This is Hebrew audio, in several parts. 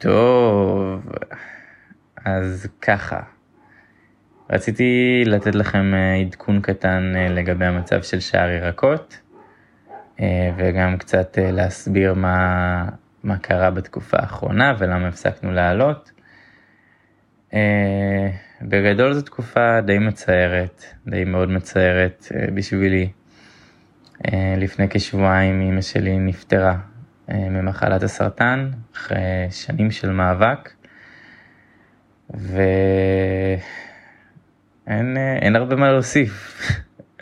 טוב, אז ככה, רציתי לתת לכם אה, עדכון קטן אה, לגבי המצב של שער ירקות, אה, וגם קצת להסביר מה, מה קרה בתקופה האחרונה ולמה הפסקנו לעלות. בגדול זו תקופה די מצערת, די מאוד מצערת בשבילי. לפני כשבועיים אמא שלי נפטרה ממחלת הסרטן, אחרי שנים של מאבק. ואין אין הרבה מה להוסיף.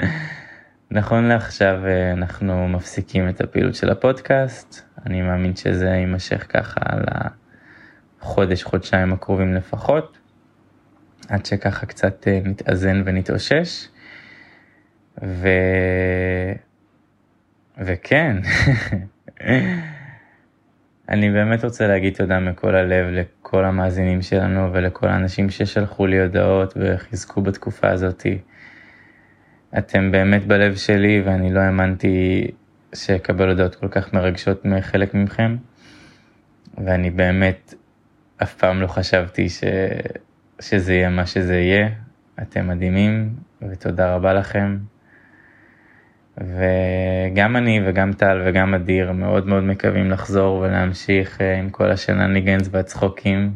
נכון לעכשיו אנחנו מפסיקים את הפעילות של הפודקאסט, אני מאמין שזה יימשך ככה על החודש, חודשיים הקרובים לפחות, עד שככה קצת נתאזן ונתאושש. ו... וכן, אני באמת רוצה להגיד תודה מכל הלב לכל המאזינים שלנו ולכל האנשים ששלחו לי הודעות וחיזקו בתקופה הזאתי. אתם באמת בלב שלי ואני לא האמנתי שאקבל הודעות כל כך מרגשות מחלק מכם. ואני באמת אף פעם לא חשבתי ש... שזה יהיה מה שזה יהיה. אתם מדהימים ותודה רבה לכם. וגם אני וגם טל וגם אדיר מאוד מאוד מקווים לחזור ולהמשיך אה, עם כל השנניגנס והצחוקים.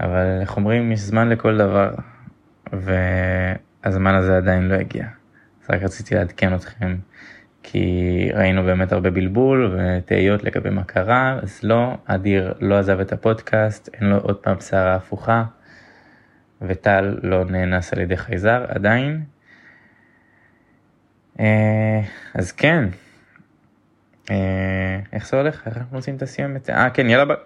אבל איך אומרים, יש זמן לכל דבר, והזמן הזה עדיין לא הגיע. אז רק רציתי לעדכן אתכם, כי ראינו באמת הרבה בלבול ותהיות לגבי מה קרה, אז לא, אדיר לא עזב את הפודקאסט, אין לו עוד פעם שערה הפוכה, וטל לא נאנס על ידי חייזר עדיין. אה, אז כן, אה, איך זה הולך? איך אנחנו עושים את הסיומת? אה כן, יאללה ביי.